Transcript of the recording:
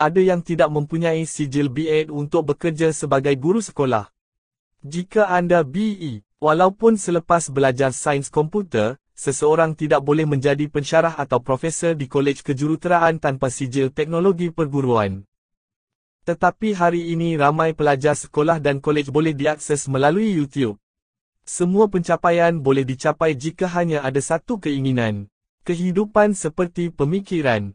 ada yang tidak mempunyai sijil BEd untuk bekerja sebagai guru sekolah. Jika anda BE, walaupun selepas belajar sains komputer, seseorang tidak boleh menjadi pensyarah atau profesor di Kolej Kejuruteraan tanpa sijil teknologi perguruan. Tetapi hari ini ramai pelajar sekolah dan kolej boleh diakses melalui YouTube. Semua pencapaian boleh dicapai jika hanya ada satu keinginan. Kehidupan seperti pemikiran.